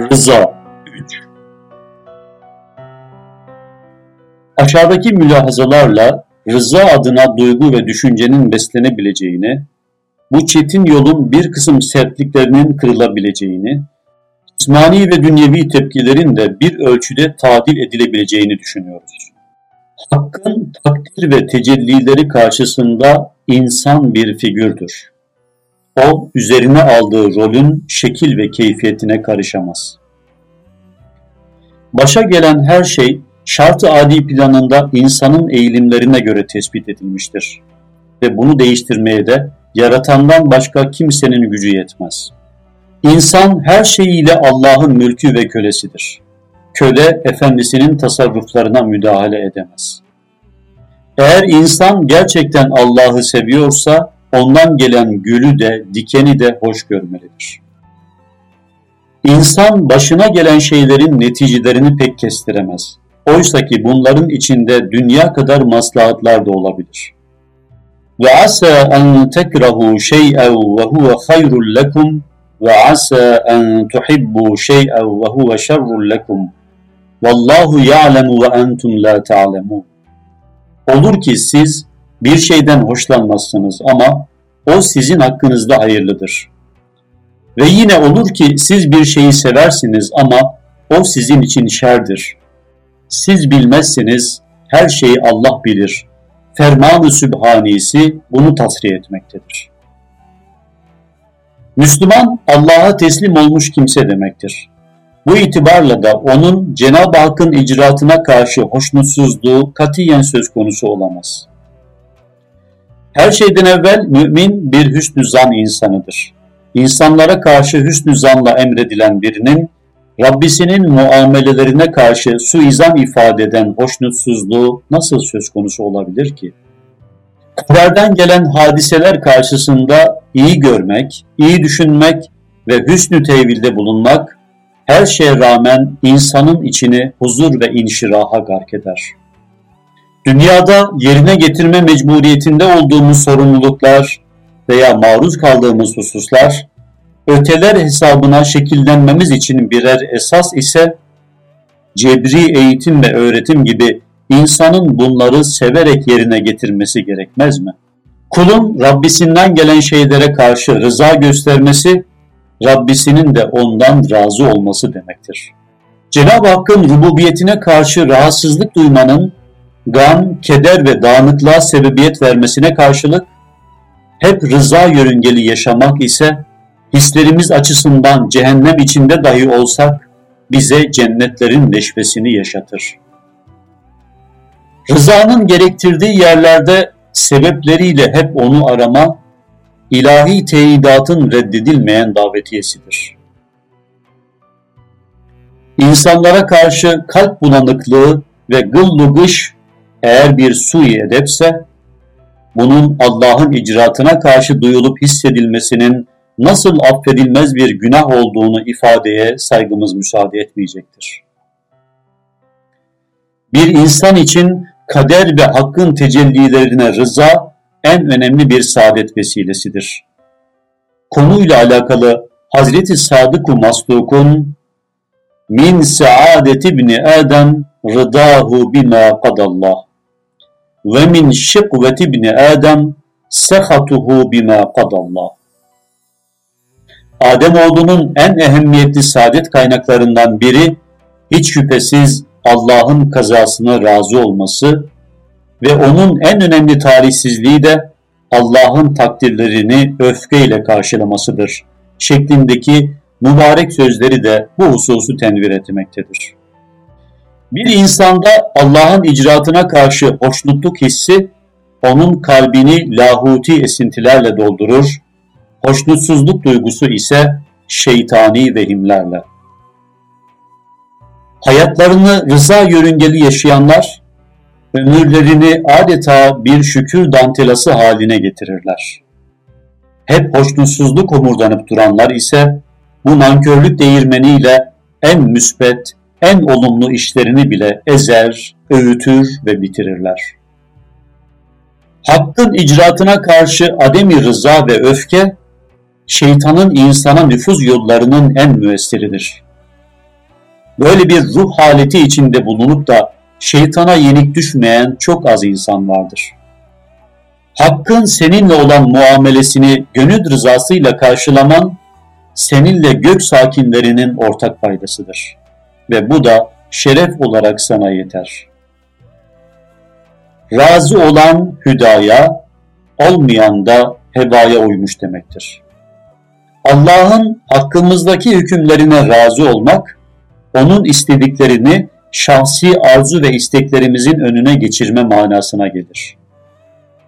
Rıza 3 Aşağıdaki mülahazalarla rıza adına duygu ve düşüncenin beslenebileceğini, bu çetin yolun bir kısım sertliklerinin kırılabileceğini, cismani ve dünyevi tepkilerin de bir ölçüde tadil edilebileceğini düşünüyoruz. Hakkın takdir ve tecellileri karşısında insan bir figürdür. O, üzerine aldığı rolün şekil ve keyfiyetine karışamaz. Başa gelen her şey şart-ı adi planında insanın eğilimlerine göre tespit edilmiştir. Ve bunu değiştirmeye de yaratandan başka kimsenin gücü yetmez. İnsan her şeyiyle Allah'ın mülkü ve kölesidir. Köle efendisinin tasarruflarına müdahale edemez. Eğer insan gerçekten Allah'ı seviyorsa ondan gelen gülü de dikeni de hoş görmelidir. İnsan başına gelen şeylerin neticelerini pek kestiremez. Oysa ki bunların içinde dünya kadar maslahatlar da olabilir. Ve asa en tekrahu şey'en ve huve hayrun lekum ve asa en tuhibbu şey'en ve huve şerrun lekum. Vallahu ya'lemu ve entum la ta'lemun. Olur ki siz bir şeyden hoşlanmazsınız ama o sizin hakkınızda hayırlıdır. Ve yine olur ki siz bir şeyi seversiniz ama o sizin için şerdir. Siz bilmezsiniz, her şeyi Allah bilir. Ferman-ı Sübhanisi bunu tasrih etmektedir. Müslüman Allah'a teslim olmuş kimse demektir. Bu itibarla da onun Cenab-ı Hakk'ın icraatına karşı hoşnutsuzluğu katiyen söz konusu olamaz. Her şeyden evvel mümin bir hüsnü zan insanıdır. İnsanlara karşı hüsnü zanla emredilen birinin Rabbisinin muamelelerine karşı suizan ifade eden hoşnutsuzluğu nasıl söz konusu olabilir ki? Kaderden gelen hadiseler karşısında iyi görmek, iyi düşünmek ve hüsnü tevilde bulunmak her şeye rağmen insanın içini huzur ve inşiraha gark eder. Dünyada yerine getirme mecburiyetinde olduğumuz sorumluluklar veya maruz kaldığımız hususlar öteler hesabına şekillenmemiz için birer esas ise cebri eğitim ve öğretim gibi insanın bunları severek yerine getirmesi gerekmez mi? Kulun Rabbisinden gelen şeylere karşı rıza göstermesi, Rabbisinin de ondan razı olması demektir. Cenab-ı Hakk'ın rububiyetine karşı rahatsızlık duymanın gam, keder ve dağınıklığa sebebiyet vermesine karşılık hep rıza yörüngeli yaşamak ise hislerimiz açısından cehennem içinde dahi olsak bize cennetlerin neşvesini yaşatır. Rızanın gerektirdiği yerlerde sebepleriyle hep onu arama, ilahi teyidatın reddedilmeyen davetiyesidir. İnsanlara karşı kalp bulanıklığı ve gıllu gış eğer bir sui edepse, bunun Allah'ın icraatına karşı duyulup hissedilmesinin nasıl affedilmez bir günah olduğunu ifadeye saygımız müsaade etmeyecektir. Bir insan için kader ve hakkın tecellilerine rıza en önemli bir saadet vesilesidir. Konuyla alakalı Hazreti Sadık-ı Masluk'un min saadeti ibni Adem rıdahu bima kadallah ve min şıkveti ibni Adem sehatuhu bima kadallah Ademoğlunun en ehemmiyetli saadet kaynaklarından biri hiç şüphesiz Allah'ın kazasına razı olması ve onun en önemli talihsizliği de Allah'ın takdirlerini öfkeyle karşılamasıdır şeklindeki mübarek sözleri de bu hususu tenvir etmektedir. Bir insanda Allah'ın icraatına karşı hoşnutluk hissi onun kalbini lahuti esintilerle doldurur Hoşnutsuzluk duygusu ise şeytani vehimlerle. Hayatlarını rıza yörüngeli yaşayanlar, ömürlerini adeta bir şükür dantelası haline getirirler. Hep hoşnutsuzluk omurdanıp duranlar ise bu nankörlük değirmeniyle en müsbet, en olumlu işlerini bile ezer, öğütür ve bitirirler. Hakkın icraatına karşı ademi rıza ve öfke şeytanın insana nüfuz yollarının en müessiridir. Böyle bir ruh haleti içinde bulunup da şeytana yenik düşmeyen çok az insan vardır. Hakkın seninle olan muamelesini gönül rızasıyla karşılaman, seninle gök sakinlerinin ortak paydasıdır. Ve bu da şeref olarak sana yeter. Razı olan hüdaya, olmayan da hebaya uymuş demektir. Allah'ın hakkımızdaki hükümlerine razı olmak, onun istediklerini şahsi arzu ve isteklerimizin önüne geçirme manasına gelir.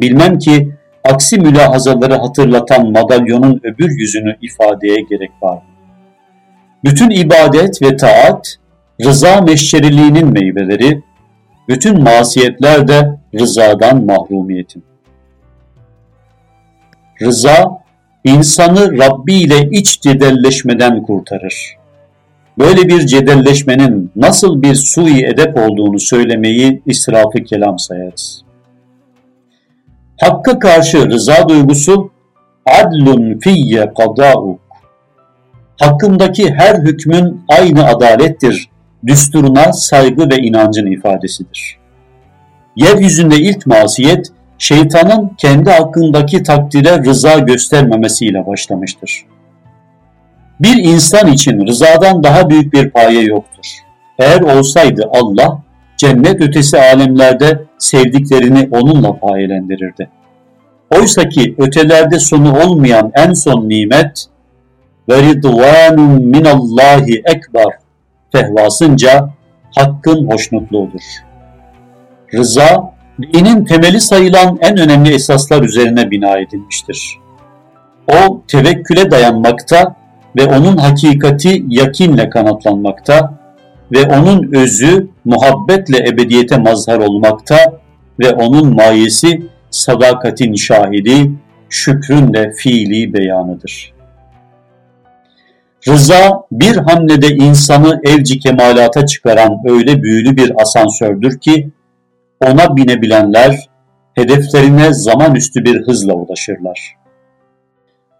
Bilmem ki aksi mülahazaları hatırlatan madalyonun öbür yüzünü ifadeye gerek var mı? Bütün ibadet ve taat, rıza meşşeriliğinin meyveleri, bütün masiyetler de rızadan mahrumiyetin. Rıza, insanı Rabbi ile iç cedelleşmeden kurtarır. Böyle bir cedelleşmenin nasıl bir sui edep olduğunu söylemeyi israfı kelam sayarız. Hakka karşı rıza duygusu adlun fiyye kada'uk. Hakkındaki her hükmün aynı adalettir, düsturuna saygı ve inancın ifadesidir. Yeryüzünde ilk masiyet, şeytanın kendi hakkındaki takdire rıza göstermemesiyle başlamıştır. Bir insan için rızadan daha büyük bir paye yoktur. Eğer olsaydı Allah, cennet ötesi alemlerde sevdiklerini onunla payelendirirdi. Oysa ki ötelerde sonu olmayan en son nimet ve ridvanun minallahi ekber fehvasınca hakkın hoşnutluğudur. Rıza, dinin temeli sayılan en önemli esaslar üzerine bina edilmiştir. O tevekküle dayanmakta ve onun hakikati yakinle kanatlanmakta ve onun özü muhabbetle ebediyete mazhar olmakta ve onun mayesi sadakatin şahidi, şükrün de fiili beyanıdır. Rıza bir hamlede insanı evci kemalata çıkaran öyle büyülü bir asansördür ki ona binebilenler hedeflerine zamanüstü bir hızla ulaşırlar.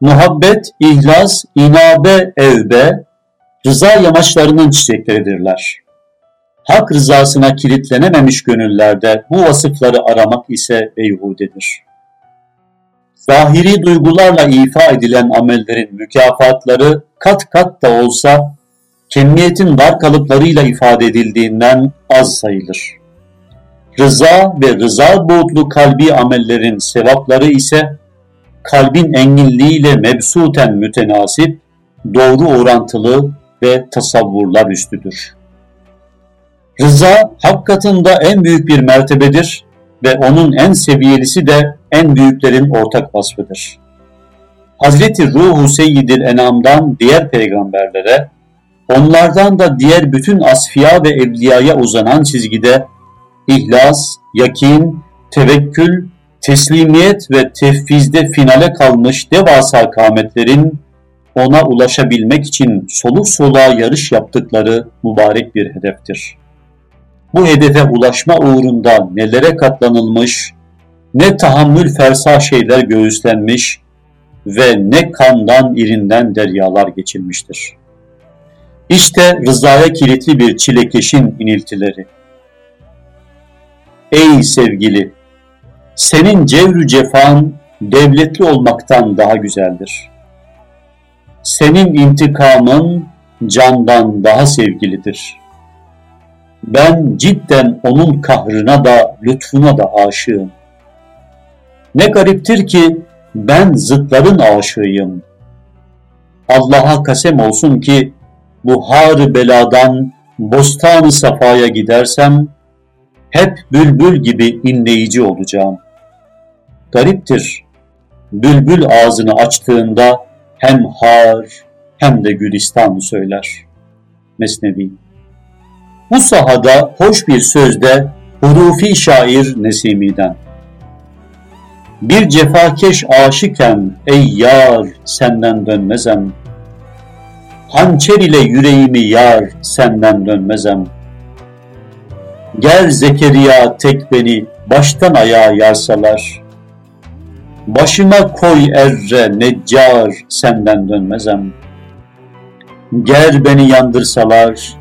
Muhabbet, ihlas, inabe, evbe, rıza yamaçlarının çiçekleridirler. Hak rızasına kilitlenememiş gönüllerde bu vasıfları aramak ise beyhudedir. Zahiri duygularla ifa edilen amellerin mükafatları kat kat da olsa kemiyetin var kalıplarıyla ifade edildiğinden az sayılır. Rıza ve rıza boğutlu kalbi amellerin sevapları ise kalbin enginliğiyle mebsuten mütenasip, doğru orantılı ve tasavvurlar üstüdür. Rıza hak katında en büyük bir mertebedir ve onun en seviyelisi de en büyüklerin ortak vasfıdır. Hazreti Ruhu Seyyidil Enam'dan diğer peygamberlere, onlardan da diğer bütün asfiya ve evliyaya uzanan çizgide ihlas, yakin, tevekkül, teslimiyet ve tefvizde finale kalmış devasa kametlerin ona ulaşabilmek için soluk soluğa yarış yaptıkları mübarek bir hedeftir. Bu hedefe ulaşma uğrunda nelere katlanılmış, ne tahammül fersa şeyler göğüslenmiş ve ne kandan irinden deryalar geçilmiştir. İşte rızaya kilitli bir çilekeşin iniltileri. Ey sevgili! Senin cevrü cefan devletli olmaktan daha güzeldir. Senin intikamın candan daha sevgilidir. Ben cidden onun kahrına da lütfuna da aşığım. Ne gariptir ki ben zıtların aşığıyım. Allah'a kasem olsun ki bu har beladan bostan safaya gidersem hep bülbül gibi inleyici olacağım. Gariptir. Bülbül ağzını açtığında hem har hem de gülistan söyler. Mesnevi. Bu sahada hoş bir sözde hurufi şair Nesimi'den. Bir cefakeş aşıken ey yar senden dönmezem. Hançer ile yüreğimi yar senden dönmezem. Gel Zekeriya tek beni baştan ayağa yarsalar. Başıma koy erre neccar senden dönmezem. Ger beni yandırsalar,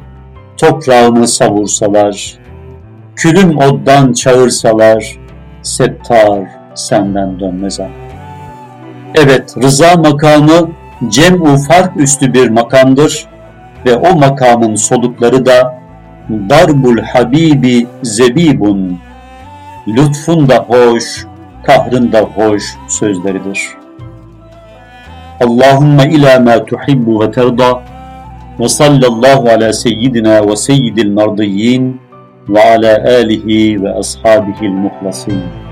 toprağımı savursalar, külüm oddan çağırsalar, settar senden dönmezem. Evet, rıza makamı cem-u fark üstü bir makamdır ve o makamın solukları da darbul habibi zebibun, lütfun da hoş, kahrın da hoş sözleridir. Allahümme ila ma tuhibbu ve terda وصلى الله على سيدنا وسيد المرضيين وعلى آله وأصحابه المخلصين.